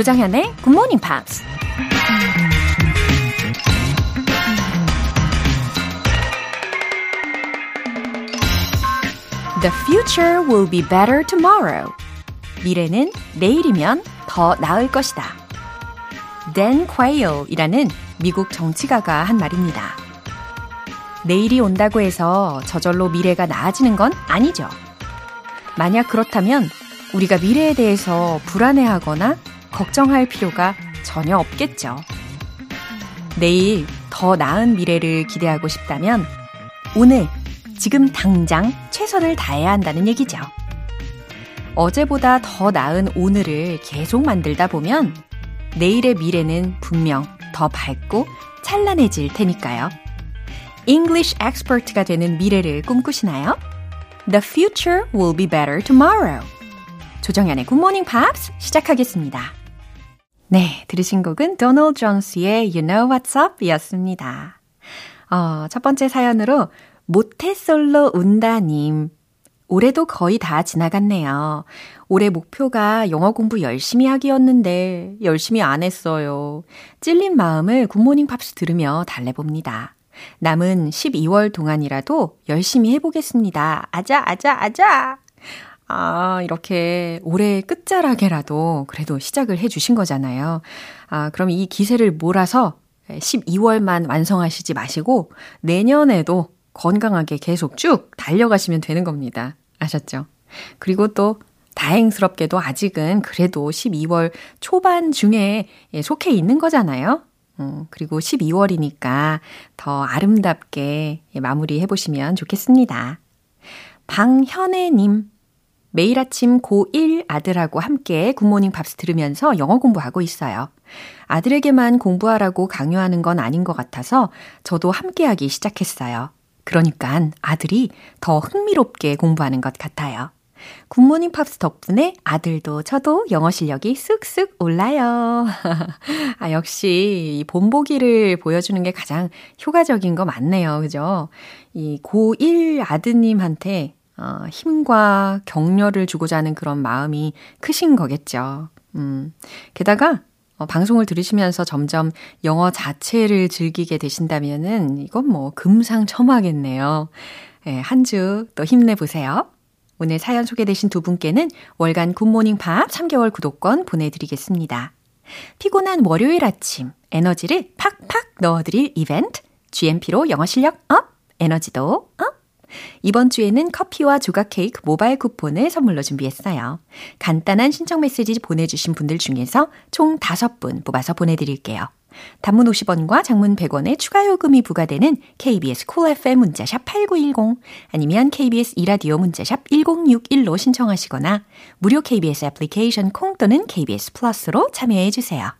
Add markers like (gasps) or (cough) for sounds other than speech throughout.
조장현의 Good Morning Pops. The future will be better tomorrow. 미래는 내일이면 더 나을 것이다. Dan Quayle이라는 미국 정치가가 한 말입니다. 내일이 온다고 해서 저절로 미래가 나아지는 건 아니죠. 만약 그렇다면 우리가 미래에 대해서 불안해하거나 걱정할 필요가 전혀 없겠죠. 내일 더 나은 미래를 기대하고 싶다면 오늘, 지금 당장 최선을 다해야 한다는 얘기죠. 어제보다 더 나은 오늘을 계속 만들다 보면 내일의 미래는 분명 더 밝고 찬란해질 테니까요. English expert가 되는 미래를 꿈꾸시나요? The future will be better tomorrow. 조정연의 Good Morning Pops 시작하겠습니다. 네, 들으신 곡은 도널드 존스의 You Know What's Up 이었습니다. 어, 첫 번째 사연으로 모태솔로 운다님. 올해도 거의 다 지나갔네요. 올해 목표가 영어 공부 열심히 하기였는데 열심히 안 했어요. 찔린 마음을 굿모닝 팝스 들으며 달래봅니다. 남은 12월 동안이라도 열심히 해보겠습니다. 아자, 아자, 아자! 아, 이렇게 올해 끝자락에라도 그래도 시작을 해 주신 거잖아요. 아, 그럼 이 기세를 몰아서 12월만 완성하시지 마시고 내년에도 건강하게 계속 쭉 달려가시면 되는 겁니다. 아셨죠? 그리고 또 다행스럽게도 아직은 그래도 12월 초반 중에 속해 있는 거잖아요. 음, 그리고 12월이니까 더 아름답게 마무리해 보시면 좋겠습니다. 방현애님, 매일 아침 고1 아들하고 함께 굿모닝 팝스 들으면서 영어 공부하고 있어요. 아들에게만 공부하라고 강요하는 건 아닌 것 같아서 저도 함께 하기 시작했어요. 그러니까 아들이 더 흥미롭게 공부하는 것 같아요. 굿모닝 팝스 덕분에 아들도 저도 영어 실력이 쑥쑥 올라요. (laughs) 아, 역시 이 본보기를 보여주는 게 가장 효과적인 거 맞네요. 그죠? 이 고1 아드님한테 어, 힘과 격려를 주고자 하는 그런 마음이 크신 거겠죠. 음, 게다가 어, 방송을 들으시면서 점점 영어 자체를 즐기게 되신다면은 이건 뭐 금상첨화겠네요. 예, 한 주 또 힘내보세요. 오늘 사연 소개되신 두 분께는 월간 굿모닝 팝스 3개월 구독권 보내드리겠습니다. 피곤한 월요일 아침 에너지를 팍팍 넣어드릴 이벤트 GMP로 영어 실력 up, 에너지도 up. 이번 주에는 커피와 조각 케이크 모바일 쿠폰을 선물로 준비했어요. 간단한 신청 메시지 보내주신 분들 중에서 총 5분 뽑아서 보내드릴게요. 단문 50원과 장문 100원의 추가 요금이 부과되는 KBS 콜 cool FM 문자샵 8910 아니면 KBS 2라디오 문자샵 1061로 신청하시거나 무료 KBS 애플리케이션 콩 또는 KBS 플러스로 참여해 주세요.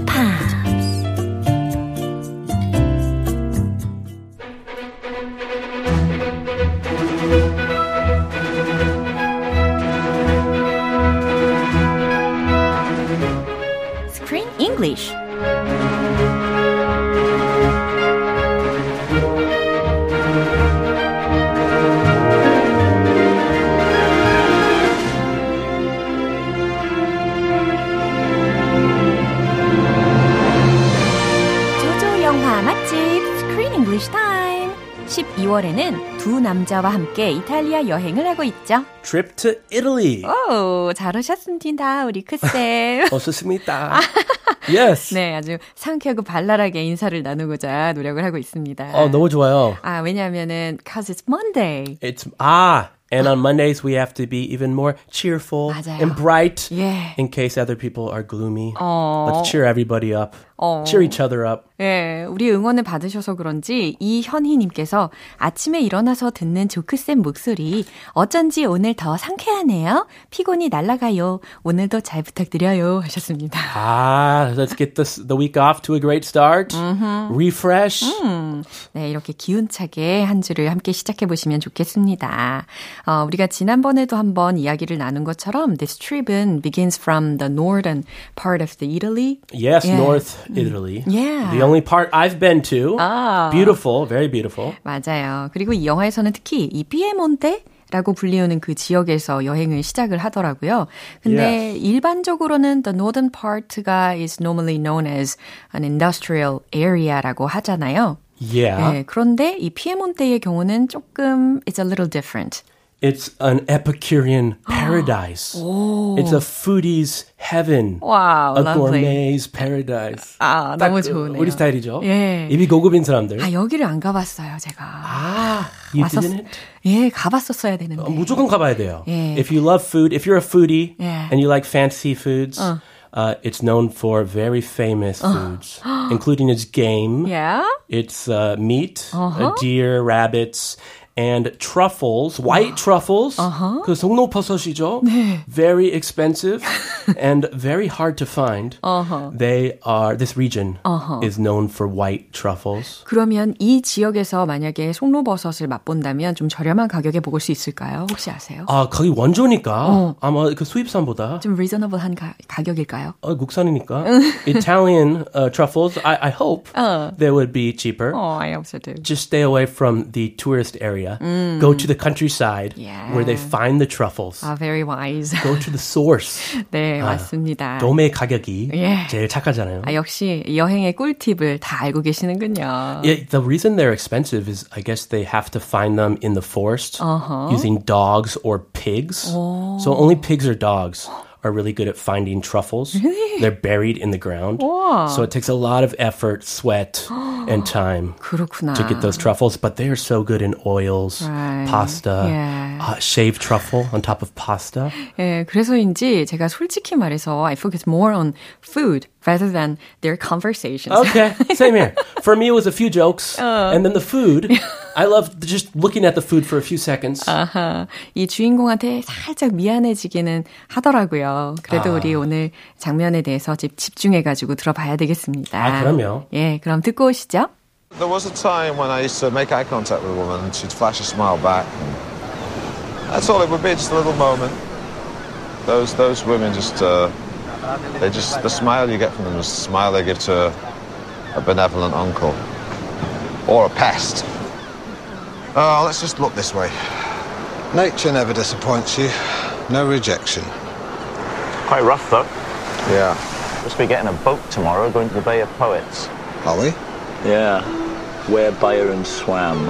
12월에는 두 남자와 함께 이탈리아 여행을 하고 있죠. Trip to Italy. 오, 잘 오셨습니다. 우리 크쌤. 오셨습니다. yes. 네, 아주 상쾌하고 발랄하게 인사를 나누고자 노력을 하고 있습니다. 어, 너무 좋아요. 아, 왜냐하면은 cause it's Monday. It's 아, and on Mondays we have to be even more cheerful 맞아요. and bright 예. in case other people are gloomy. 어. Let's cheer everybody up. 어. cheer each other up. 예, 우리 응원을 받으셔서 그런지 이현희님께서 아침에 일어나서 듣는 조크쌤 목소리 어쩐지 오늘 더 상쾌하네요. 피곤이 날아가요. 오늘도 잘 부탁드려요 하셨습니다. Ah, let's get this the week off to a great start. Refresh. 음, 네, 이렇게 기운차게 한 주를 함께 시작해 보시면 좋겠습니다. 어, 우리가 지난번에도 한번 이야기를 나눈 것처럼 this trip은 begins from the northern part of the Italy. Yes, Yeah. North Italy. Yeah. The only part I've been to. Ah. Beautiful, very beautiful. 맞아요. 그리고 이 영화에서는 특히 이 피에몬테 라고 불리우는 그 지역에서 여행을 시작을 하더라고요. 근데 일반적으로는 the northern part가 is normally known as an industrial area라고 하잖아요. Yeah. 네, 그런데 이 피에몬테의 경우는 조금 it's a little different. It's an Epicurean (gasps) paradise. It's a foodie's heaven. 와우, a lovely. gourmet's paradise. 아, 딱 너무 그 좋으네요. 우리 스타일이죠. 예. 입이 고급인 사람들. 아, 여기를 안 가봤어요, 제가. 아, you 왔었- didn't? 예, 가봤었어야 되는데. 어, 무조건 가봐야 돼요. 예. If you love food, if you're a foodie 예. and you like fancy foods, uh, it's known for very famous foods, including its game, (gasps) Yeah? its uh, meat, uh, deer, rabbits, and truffles, white truffles. (gasps) 그 송로버섯이죠. Very expensive (laughs) and very hard to find. They are this region is known for white truffles. 그러면 이 지역에서 만약에 송로버섯을 맛본다면 좀 저렴한 가격에 먹을 수 있을까요? 혹시 아세요? 아, 거기 원조니까 아마 그 수입산보다 좀 리저너블한 가, 가격일까요? 어, 국산이니까. (laughs) Italian uh, truffles, I, I hope they would be cheaper. 어, I also do. Just stay away from the tourist area. Go to the countryside Yeah. where they find the truffles. 아, very wise. Go to the source. (laughs) 네, 맞습니다. 도매 가격이 예. 제일 착하잖아요. 아, 역시 여행의 꿀팁을 다 알고 계시는군요. Yeah, the reason they're expensive is I guess they have to find them in the forest using dogs or pigs. So only pigs or dogs (gasps) are really good at finding truffles. They're buried in the ground. So it takes a lot of effort, sweat, (gasps) and time 그렇구나. to get those truffles, but they are so good in oils, Right. pasta, Yeah. uh, shaved truffle on top of pasta. (gasps) 예, 그래서인지 제가 솔직히 말해서 I focus more on food rather than their conversations. Okay, (laughs) same here. For me, it was a few jokes, and then the food. (laughs) I love just looking at the food for a few seconds. 아하, 이 주인공한테 살짝 미안해지기는 하더라고요. 그래도 아. 우리 오늘 장면에 대해서 집, 집중해가지고 들어봐야 되겠습니다. 아, 그럼요. 예, 그럼 듣고 오시죠. There was a time when I used to make eye contact with a woman and she'd flash a smile back. That's all it would be, just a little moment. Those those women just uh, they just the smile you get from them is the smile they give to a benevolent uncle or a pest. Oh, let's just look this way. Nature never disappoints you. No rejection. Quite rough though. Yeah. Must be getting a boat tomorrow going to the Bay of Poets. Are we? Yeah. Where Byron swam.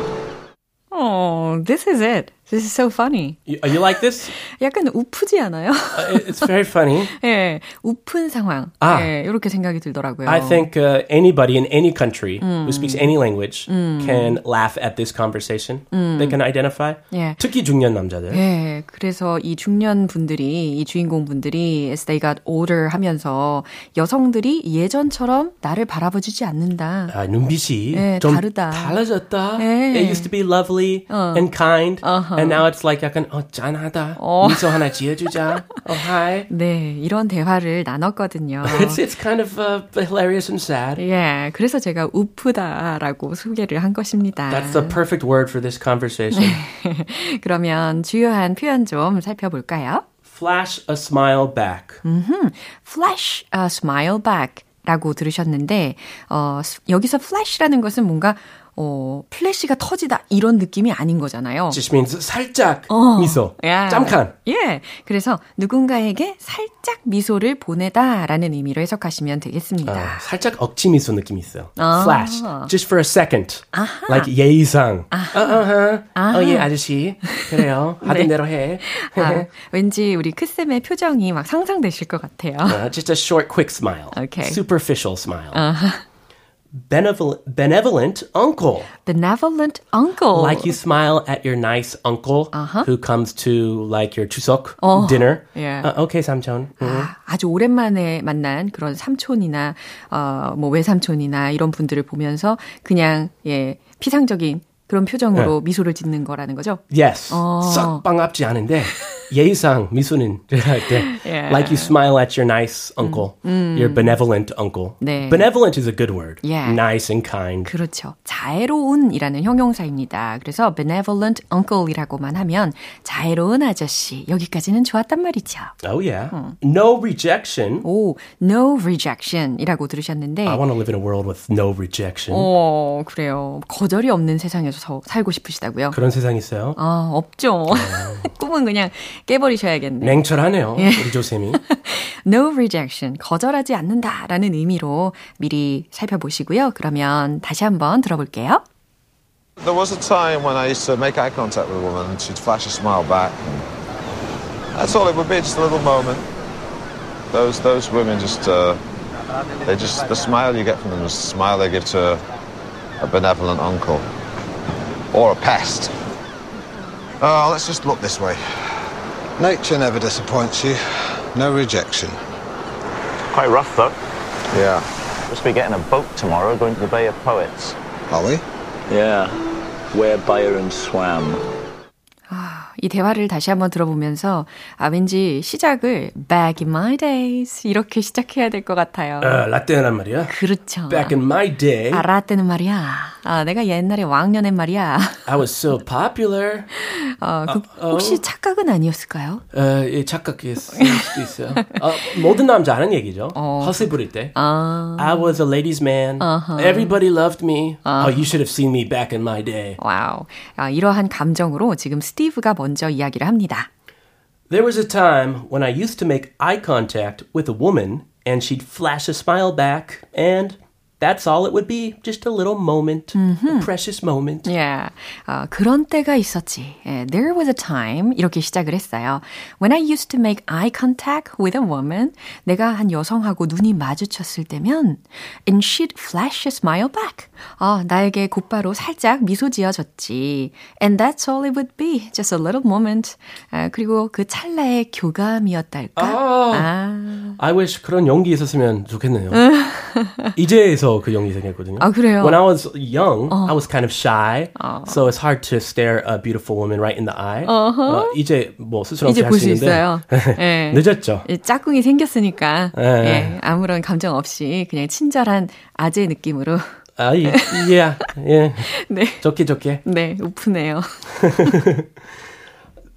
Oh, this is it. This is so funny. You, you like this? 약간 우프지 않아요? (laughs) Uh, it- it's very funny. (laughs) 예, 우픈 상황. 아. 예, 이렇게 생각이 들더라고요. I think uh, anybody in any country who speaks any language can laugh at this conversation. They can identify. 예. 특히 중년 남자들. 예, 그래서 이 중년 분들이, 이 주인공 분들이 as they got older 하면서 여성들이 예전처럼 나를 바라봐주지 않는다. 아, 눈빛이 예, 좀 다르다. 달라졌다. 예. It used to be lovely and kind, And now it's like 약간 어 짠하다. 미소 하나 지어주자. Oh hi. 네, 이런 대화를 나눴거든요. It's it's kind of uh, hilarious and sad. 예, 그래서 제가 우프다라고 소개를 한 것입니다. That's the perfect word for this conversation. 그러면 주요한 표현 좀 살펴볼까요? Flash a smile back. flash a smile back 라고 들으셨는데, 어, 여기서 flash라는 것은 뭔가, 어, 플래시가 터지다 이런 느낌이 아닌 거잖아요. Just means 살짝 미소. 야. 짬칸. 예. 그래서 누군가에게 살짝 미소를 보내다라는 의미로 해석하시면 되겠습니다. 아, 살짝 억지 미소 느낌이 있어요. 아. Flash, just for a second, like 예의상. 어, 어허. 어, 예, 아저씨. 그래요. (laughs) 하던 네. 대로 해. 아, 왠지 우리 크쌤의 표정이 막 상상되실 것 같아요. Uh, just a short, quick smile. Okay. Superficial smile. Benevolent, benevolent uncle. benevolent uncle. Like you smile at your nice uncle Uh-huh. who comes to like your 추석 dinner. yeah. Uh, okay, 삼촌. 음. 아, 아주 오랜만에 만난 그런 삼촌이나 어, 뭐 외삼촌이나 이런 분들을 보면서 그냥 예 피상적인 그런 표정으로 미소를 짓는 거라는 거죠. Yes. 어. 썩 반갑지 않은데 예의상 미소는 할 때. Yeah. Like you smile at your nice uncle, your benevolent uncle. 네. Benevolent is a good word. Yeah. Nice and kind. 그렇죠. 자애로운이라는 형용사입니다. 그래서 benevolent uncle이라고만 하면 자애로운 아저씨 여기까지는 좋았단 말이죠. Oh yeah. No rejection. 오, no rejection이라고 들으셨는데 I want to live in a world with no rejection. 어, 그래요. 거절이 없는 세상에서 서- 살고 싶으시다고요? 그런 세상 있어요. 아, 없죠. 꿈은 그냥 깨버리셔야겠네. 냉철하네요. 우리 조쌤이. (laughs) No rejection, 거절하지 않는다라는 의미로 미리 살펴보시고요. 그러면 다시 한번 들어볼게요. There was a time when I used to make eye contact with a woman and she'd flash a smile back. That's all it would be, just a little moment. Those those women just uh, they just the smile you get from them is the smile they give to a benevolent uncle or a pest. Oh, let's just look this way. Nature never disappoints you. No rejection. Quite rough, though. Yeah. Supposed to be getting a boat tomorrow, going to the Bay of Poets. Are we? Yeah. Where Byron swam. 이 대화를 다시 한번 들어보면서 아 왠지 시작을 back in my days 이렇게 시작해야 될 것 같아요. 어, 라떼란 말이야. 그렇죠. Back in my day, 알았다는 말이야. 아, 내가 옛날에 왕년엔 말이야. I was so popular. 어, 그, 혹시 착각은 아니었을까요? 어, 예, 착각일 수도 있어요. 어, 모든 남자 아는 얘기죠. 허세 부릴 때. 아, I was a ladies' man. Everybody loved me. Oh, you should have seen me back in my day. 와우. 아, 이러한 감정으로 지금 스티브가 먼저 이야기를 합니다. There was a time when I used to make eye contact with a woman and she'd flash a smile back and that's all it would be. Just a little moment, a precious moment. Yeah. 어, 그런 때가 있었지. 예, There was a time 이렇게 시작을 했어요. When I used to make eye contact with a woman, 내가 한 여성하고 눈이 마주쳤을 때면, and she'd flash a smile back. 아, 나에게 곧바로 살짝 미소 지어줬지. And that's all it would be, just a little moment. 아, 그리고 그 찰나의 교감이었달까. 아. 아, I wish 그런 용기 있었으면 좋겠네요. 이제서 그 용기 생겼거든요. 아, 그래요? When I was young, I was kind of shy, so it's hard to stare a beautiful woman right in the eye. 어, 이제 뭐 스스럼 이제 할볼수수 있는데 있어요. 예. 늦었죠. 이 짝꿍이 생겼으니까 예. 예, 아무런 감정 없이 그냥 친절한 아재 느낌으로 아, 예, 예, 예. 네, 좋게 좋게. 네 우프네요.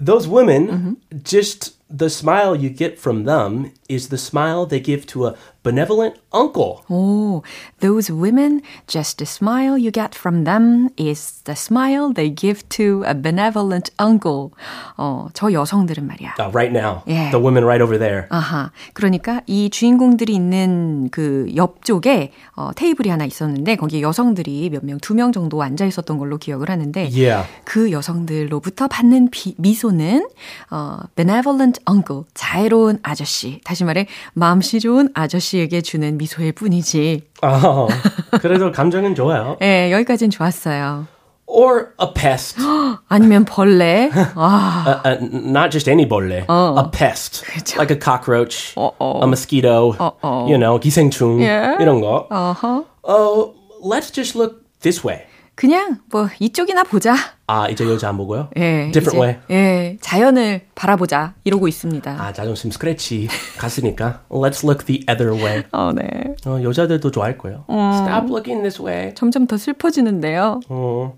Those women, just the smile you get from them is the smile they give to a benevolent uncle. 오, those women, just the smile you get from them is the smile they give to a benevolent uncle. 어, 저 여성들은 말이야. Uh, right now, Yeah. the women right over there. 아하. 그러니까 이 주인공들이 있는 그 옆쪽에 어, 테이블이 하나 있었는데 거기에 여성들이 몇 명, 두 명 정도 앉아 있었던 걸로 기억을 하는데 Yeah. 그 여성들로부터 받는 비, 미소는 어, benevolent uncle, 자애로운 아저씨, 다시 말해 마음씨 좋은 아저씨 에게 주는 미소일 뿐이지. 어, 그래도 감정은 좋아요. 예, 여기까지는 좋았어요. Or a pest. 아니면 벌레. 아, uh, uh, not just any 벌레. A pest. Like a cockroach, Uh-oh. a mosquito, Uh-oh. you know, 기생충, Yeah. 이런 거. 어허. Oh, let's just look this way. 그냥 뭐 이쪽이나 보자. 아, 이제 여자 안 보고요? 예, Different 이제, way. 예, 자연을 바라보자 이러고 있습니다. 아, 자존심 스크래치 갔으니까. Let's look the other way. 어, 네. 어, 여자들도 좋아할 거예요. Stop looking this way. 점점 더 슬퍼지는데요. 어.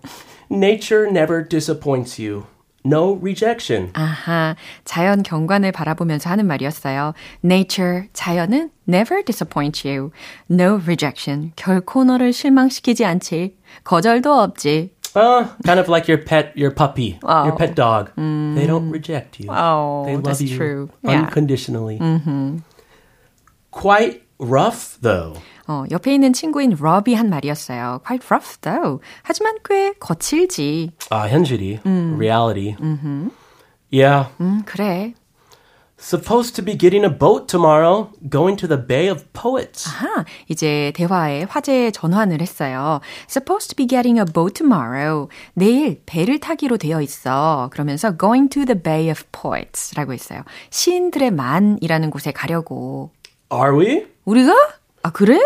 Nature never disappoints you. No rejection. 아하, 자연 경관을 바라보면서 하는 말이었어요. Nature, 자연은 never disappoint you. No rejection, 결코 너를 실망시키지 않지. 거절도 없지. Uh, kind of like your pet, your puppy, your Oh. pet dog. They don't reject you. Oh, they love that's you true. Yeah. unconditionally. Quite rough, though. 어, 옆에 있는 친구인 러비 한 말이었어요. Quite rough though. 하지만 꽤 거칠지. 아, 현실이, reality. Yeah. 음, 그래. Supposed to be getting a boat tomorrow, going to the Bay of Poets. 아하, 이제 대화에 화제 전환을 했어요. Supposed to be getting a boat tomorrow. 내일 배를 타기로 되어 있어. 그러면서 going to the Bay of Poets라고 했어요. 시인들의 만이라는 곳에 가려고. Are we? 우리가? 아, 그래?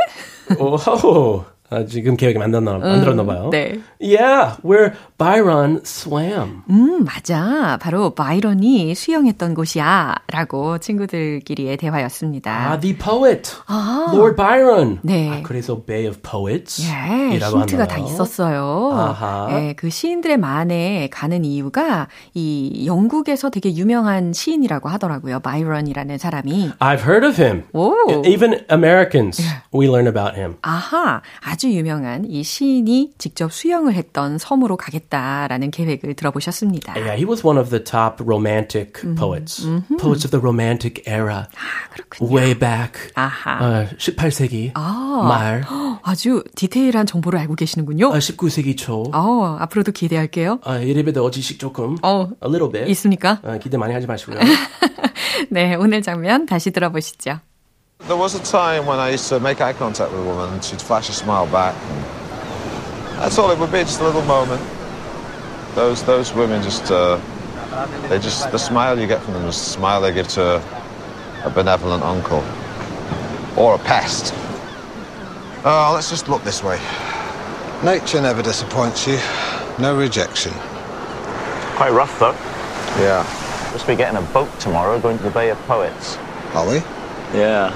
Oh, 아, 지금 계획이 만들었나, 만들었나 봐요. 네. Yeah, where Byron swam. 음, 맞아. 바로 바이런이 수영했던 곳이야. 라고 친구들끼리의 대화였습니다. Ah, the poet. Lord Byron. 네. 아, 그래서 Bay of Poets. 예, 이라고 힌트가 하나요? 다 있었어요. 아하. 예, 그 시인들의 만에 가는 이유가 이 영국에서 되게 유명한 시인이라고 하더라고요. 바이런이라는 사람이. I've heard of him. 오. Even Americans, we learn about him. 아하, 아주 유명한 이 시인이 직접 수영을 했던 섬으로 가겠다라는 계획을 들어보셨습니다. Yeah, he was one of the top romantic poets. Poets of the romantic era. 그렇군요. Way back. 아하. 어, 18세기 말, (gasps) 아주 디테일한 정보를 알고 계시는군요. 어, 19세기 초. 어, 앞으로도 기대할게요. 어, 이래봬도 지식 조금, 어, a little bit. 있습니까? 어, 기대 많이 하지 마시고요. (laughs) 네, 오늘 장면 다시 들어보시죠. There was a time when I used to make eye contact with a woman and she'd flash a smile back. That's all it would be, just a little moment. Those those women just uh, they just the smile you get from them is the smile they give to a, a benevolent uncle or a pest. Oh, let's just look this way. Nature never disappoints you. No rejection. Quite rough, though. Yeah. Supposed to be getting a boat tomorrow, going to the Bay of Poets. Are we? Yeah,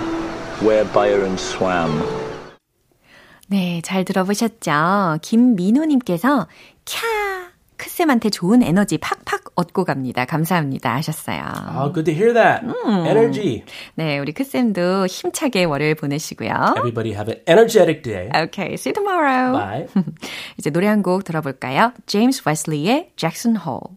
where Byron swam. 네, 잘 들어보셨죠? 김민호님께서 캬 크쌤한테 좋은 에너지 팍팍 얻고 갑니다. 감사합니다 하셨어요. oh, good to hear that. Energy. 네, 우리 크쌤도 힘차게 월요일 보내시고요. Everybody have an energetic day. Okay, see you tomorrow. Bye. 이제 노래 한 곡 들어볼까요? 제임스 웨슬리의 Jackson Hole.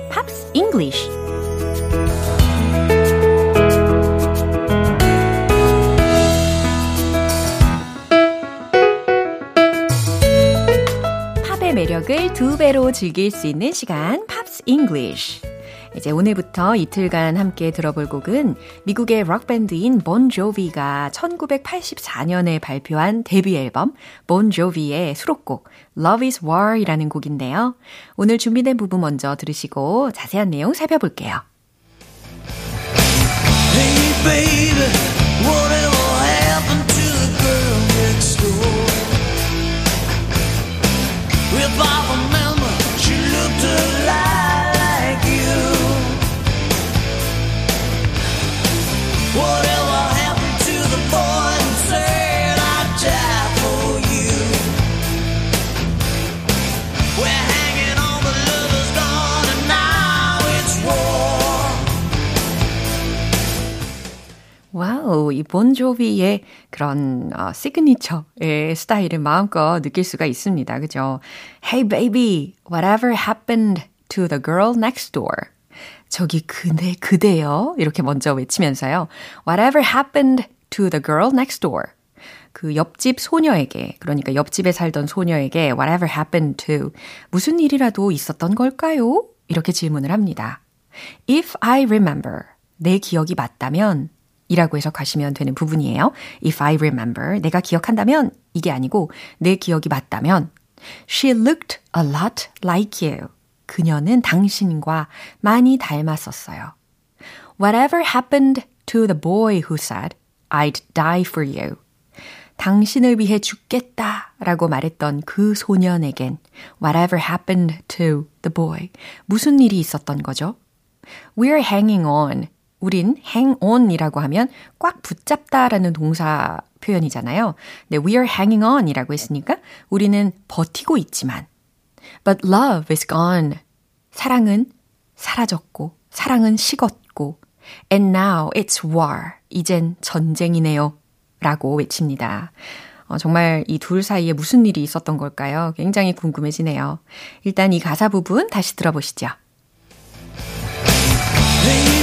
English. 팝의 매력을 두 배로 즐길 수 있는 시간, Pops English. 이제 오늘부터 이틀간 함께 들어볼 곡은 미국의 록밴드인 본 조비가 1984년에 발표한 데뷔 앨범 본 조비의 수록곡 Love is War이라는 곡인데요. 오늘 준비된 부분 먼저 들으시고 자세한 내용 살펴볼게요. Hey baby, 본조비의 그런 어, 시그니처의 스타일을 마음껏 느낄 수가 있습니다. 그죠? Hey baby, whatever happened to the girl next door? 저기 그대, 그대요. 이렇게 먼저 외치면서요. Whatever happened to the girl next door? 그 옆집 소녀에게, 그러니까 옆집에 살던 소녀에게 whatever happened to 무슨 일이라도 있었던 걸까요? 이렇게 질문을 합니다. If I remember, 내 기억이 맞다면 이라고 해석하시면 되는 부분이에요. If I remember, 내가 기억한다면 이게 아니고 내 기억이 맞다면 She looked a lot like you. 그녀는 당신과 많이 닮았었어요. Whatever happened to the boy who said, I'd die for you. 당신을 위해 죽겠다 라고 말했던 그 소년에겐 whatever happened to the boy. 무슨 일이 있었던 거죠? We're hanging on. 우린 hang on이라고 하면 꽉 붙잡다라는 동사 표현이잖아요. 네, we are hanging on 이라고 했으니까 우리는 버티고 있지만 but love is gone. 사랑은 사라졌고 사랑은 식었고 and now it's war. 이젠 전쟁이네요. 라고 외칩니다. 어, 정말 이 둘 사이에 무슨 일이 있었던 걸까요? 굉장히 궁금해지네요. 일단 이 가사 부분 다시 들어보시죠.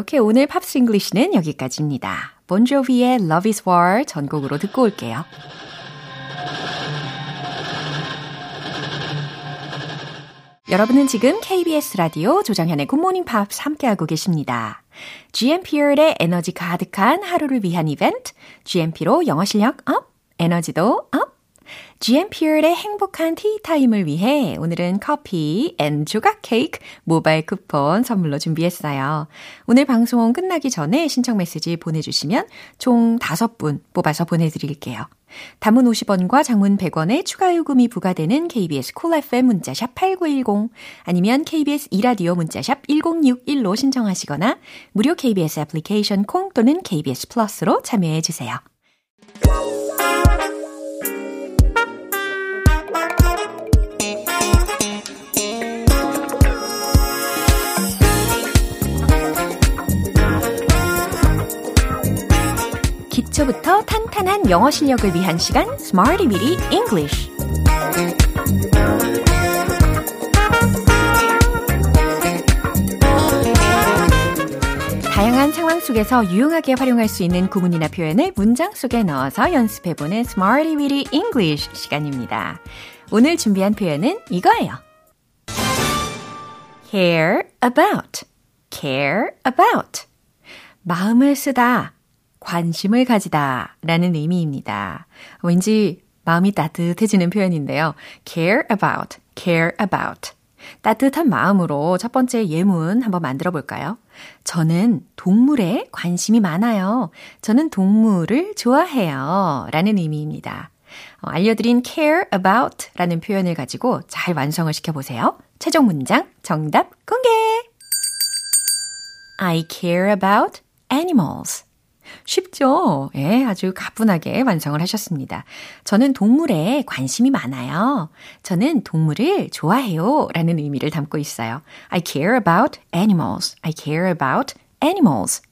이렇게 오늘 Pops English는 여기까지입니다. 본조비의 Love is War 전곡으로 듣고 올게요. 여러분은 지금 KBS 라디오 조정현의 굿모닝 팝스 함께하고 계십니다. GMP의 에너지 가득한 하루를 위한 이벤트, GMP로 영어 실력 up, 에너지도 up, GMP의 행복한 티타임을 위해 오늘은 커피 and 조각 케이크 모바일 쿠폰 선물로 준비했어요. 오늘 방송 끝나기 전에 신청 메시지 보내주시면 총 5분 뽑아서 보내드릴게요. 단문 50원과 장문 100원의 추가 요금이 부과되는 KBS 콜 cool FM 문자샵 8910 아니면 KBS 이라디오 문자샵 1061로 신청하시거나 무료 KBS 애플리케이션 콩 또는 KBS 플러스로 참여해 주세요. 기초부터 탄탄한 영어 실력을 위한 시간 Smarty Weedy English 다양한 상황 속에서 유용하게 활용할 수 있는 구문이나 표현을 문장 속에 넣어서 연습해보는 Smarty Weedy English 시간입니다. 오늘 준비한 표현은 이거예요. care about, care about. 마음을 쓰다, 관심을 가지다 라는 의미입니다. 왠지 마음이 따뜻해지는 표현인데요. care about, care about. 따뜻한 마음으로 첫 번째 예문 한번 만들어 볼까요? 저는 동물에 관심이 많아요. 저는 동물을 좋아해요. 라는 의미입니다. 어, 알려드린 care about 라는 표현을 가지고 잘 완성을 시켜보세요. 최종 문장 정답 공개! I care about animals. 쉽죠? 예, 아주 가뿐하게 완성을 하셨습니다. 저는 동물에 관심이 많아요. 저는 동물을 좋아해요. 라는 의미를 담고 있어요. I care about animals. I care about animals.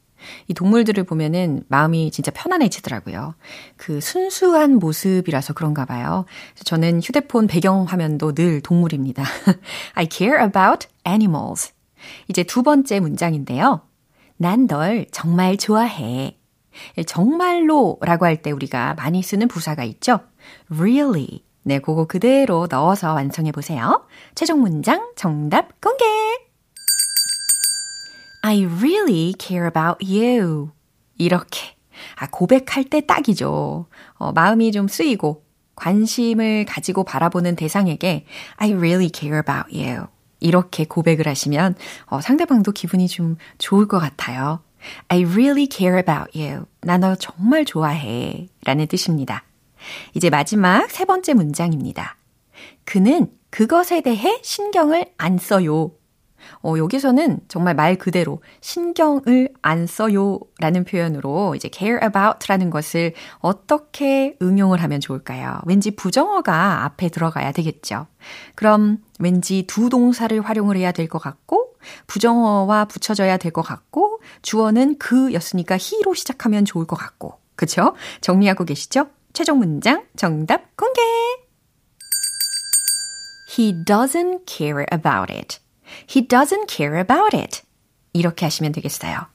이 동물들을 보면은 마음이 진짜 편안해지더라고요. 그 순수한 모습이라서 그런가 봐요. 저는 휴대폰 배경 화면도 늘 동물입니다. (laughs) I care about animals. 이제 두 번째 문장인데요. 난 널 정말 좋아해. 정말로 라고 할 때 우리가 많이 쓰는 부사가 있죠. really. 네, 그거 그대로 넣어서 완성해 보세요. 최종 문장 정답 공개! I really care about you. 이렇게. 아, 고백할 때 딱이죠. 어, 마음이 좀 쓰이고 관심을 가지고 바라보는 대상에게 I really care about you. 이렇게 고백을 하시면 어, 상대방도 기분이 좀 좋을 것 같아요. I really care about you. 나 너 정말 좋아해. 라는 뜻입니다. 이제 마지막 세 번째 문장입니다. 그는 그것에 대해 신경을 안 써요. 어, 여기서는 정말 말 그대로 신경을 안 써요 라는 표현으로 이제 care about 라는 것을 어떻게 응용을 하면 좋을까요? 왠지 부정어가 앞에 들어가야 되겠죠. 그럼 왠지 두 동사를 활용을 해야 될 것 같고, 부정어와 붙여져야 될 것 같고, 주어는 그였으니까 he로 시작하면 좋을 것 같고. 그쵸? 정리하고 계시죠? 최종 문장 정답 공개! He doesn't care about it. He doesn't care about it. 이렇게 하시면 되겠어요.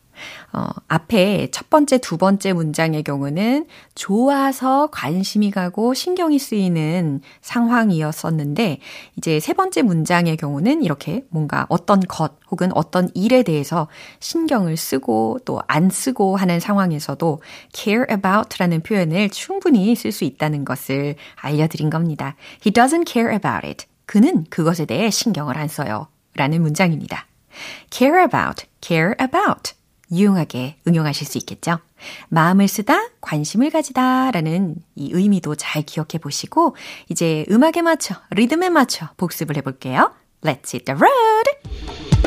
어, 앞에 첫 번째, 두 번째 문장의 경우는 좋아서 관심이 가고 신경이 쓰이는 상황이었었는데, 이제 세 번째 문장의 경우는 이렇게 뭔가 어떤 것 혹은 어떤 일에 대해서 신경을 쓰고 또 안 쓰고 하는 상황에서도 care about 라는 표현을 충분히 쓸 수 있다는 것을 알려드린 겁니다. He doesn't care about it. 그는 그것에 대해 신경을 안 써요. 라는 문장입니다. care about, care about. 유용하게 응용하실 수 있겠죠? 마음을 쓰다, 관심을 가지다 라는 이 의미도 잘 기억해 보시고, 이제 음악에 맞춰, 리듬에 맞춰 복습을 해볼게요. Let's hit the road!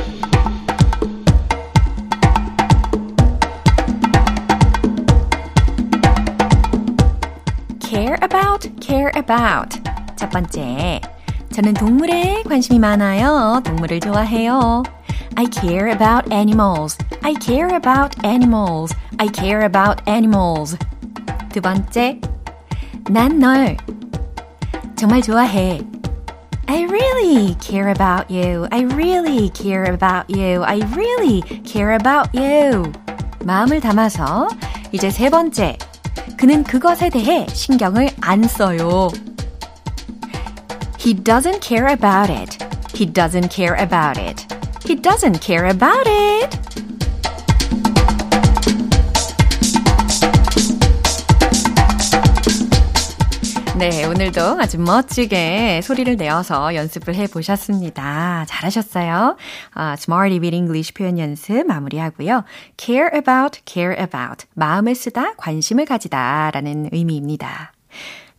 care about, care about. 첫 번째. 저는 동물에 관심이 많아요. 동물을 좋아해요. I care about animals. I care about animals. I care about animals. 두 번째. 난 널 정말 좋아해. I really care about you. I really care about you. I really care about you. 마음을 담아서 이제 세 번째. 그는 그것에 대해 신경을 안 써요. He doesn't care about it. He doesn't care about it. He doesn't care about it. 네, 오늘도 아주 멋지게 소리를 내어서 연습을 해 보셨습니다. 잘하셨어요. 아, Smarty with English 표현 연습 마무리하고요. care about, care about. 마음을 쓰다, 관심을 가지다 라는 의미입니다.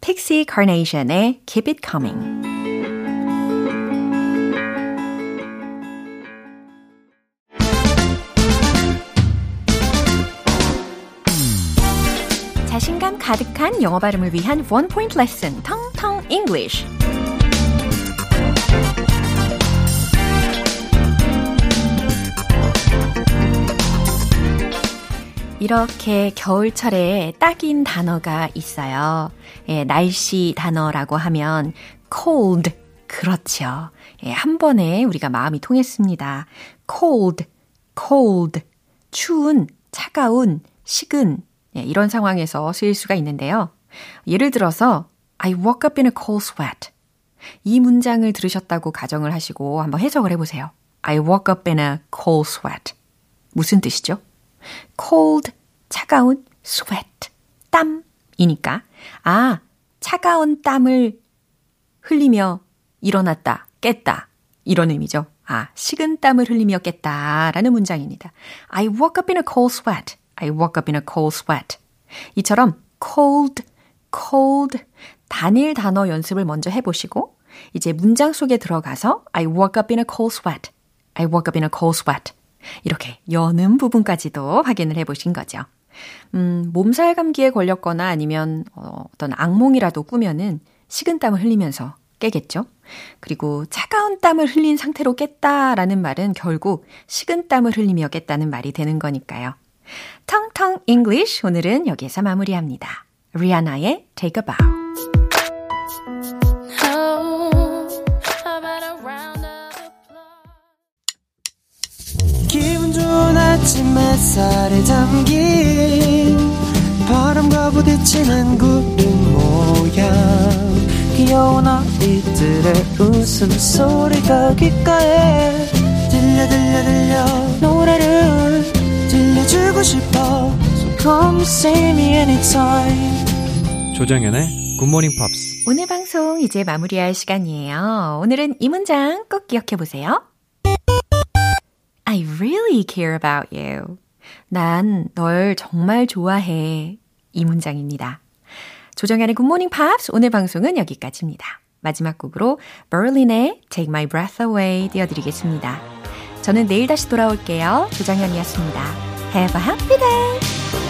택시 카네이션의 Keep It Coming. 가득한 영어 발음을 위한 원 포인트 레슨 텅텅 English. 이렇게 겨울철에 딱인 단어가 있어요. 예, 날씨 단어라고 하면 cold. 그렇죠. 예, 한 번에 우리가 마음이 통했습니다. cold, cold. 추운, 차가운, 식은. 예, 이런 상황에서 쓰일 수가 있는데요. 예를 들어서 I woke up in a cold sweat. 이 문장을 들으셨다고 가정을 하시고 한번 해석을 해보세요. I woke up in a cold sweat. 무슨 뜻이죠? cold, 차가운, sweat, 땀이니까, 아, 차가운 땀을 흘리며 일어났다, 깼다. 이런 의미죠. 아, 식은 땀을 흘리며 깼다. 라는 문장입니다. I woke up in a cold sweat. I woke up in a cold sweat. 이처럼 cold, cold, 단일 단어 연습을 먼저 해보시고, 이제 문장 속에 들어가서 I woke up in a cold sweat. I woke up in a cold sweat. 이렇게 여는 부분까지도 확인을 해보신 거죠. 음, 몸살 감기에 걸렸거나 아니면 어, 어떤 악몽이라도 꾸면은 식은땀을 흘리면서 깨겠죠. 그리고 차가운 땀을 흘린 상태로 깼다라는 말은 결국 식은땀을 흘리며 깼다는 말이 되는 거니까요. 텅텅 English 오늘은 여기에서 마무리합니다. 리아나의 Take a Bow. 기분 좋은 아침 햇살에 담긴 바람과 부딪히는 구름 모양 들려주고 싶어 So come see me anytime 조정연의 굿모닝 팝스 오늘 방송 이제 마무리할 시간이에요. 오늘은 이 문장 꼭 기억해 보세요. I really care about you. 난 널 정말 좋아해. 이 문장입니다. 조정현의 굿모닝 팝스 오늘 방송은 여기까지입니다. 마지막 곡으로 버린의 Take My Breath Away 띄워드리겠습니다. 저는 내일 다시 돌아올게요. 조정현이었습니다. Have a happy day!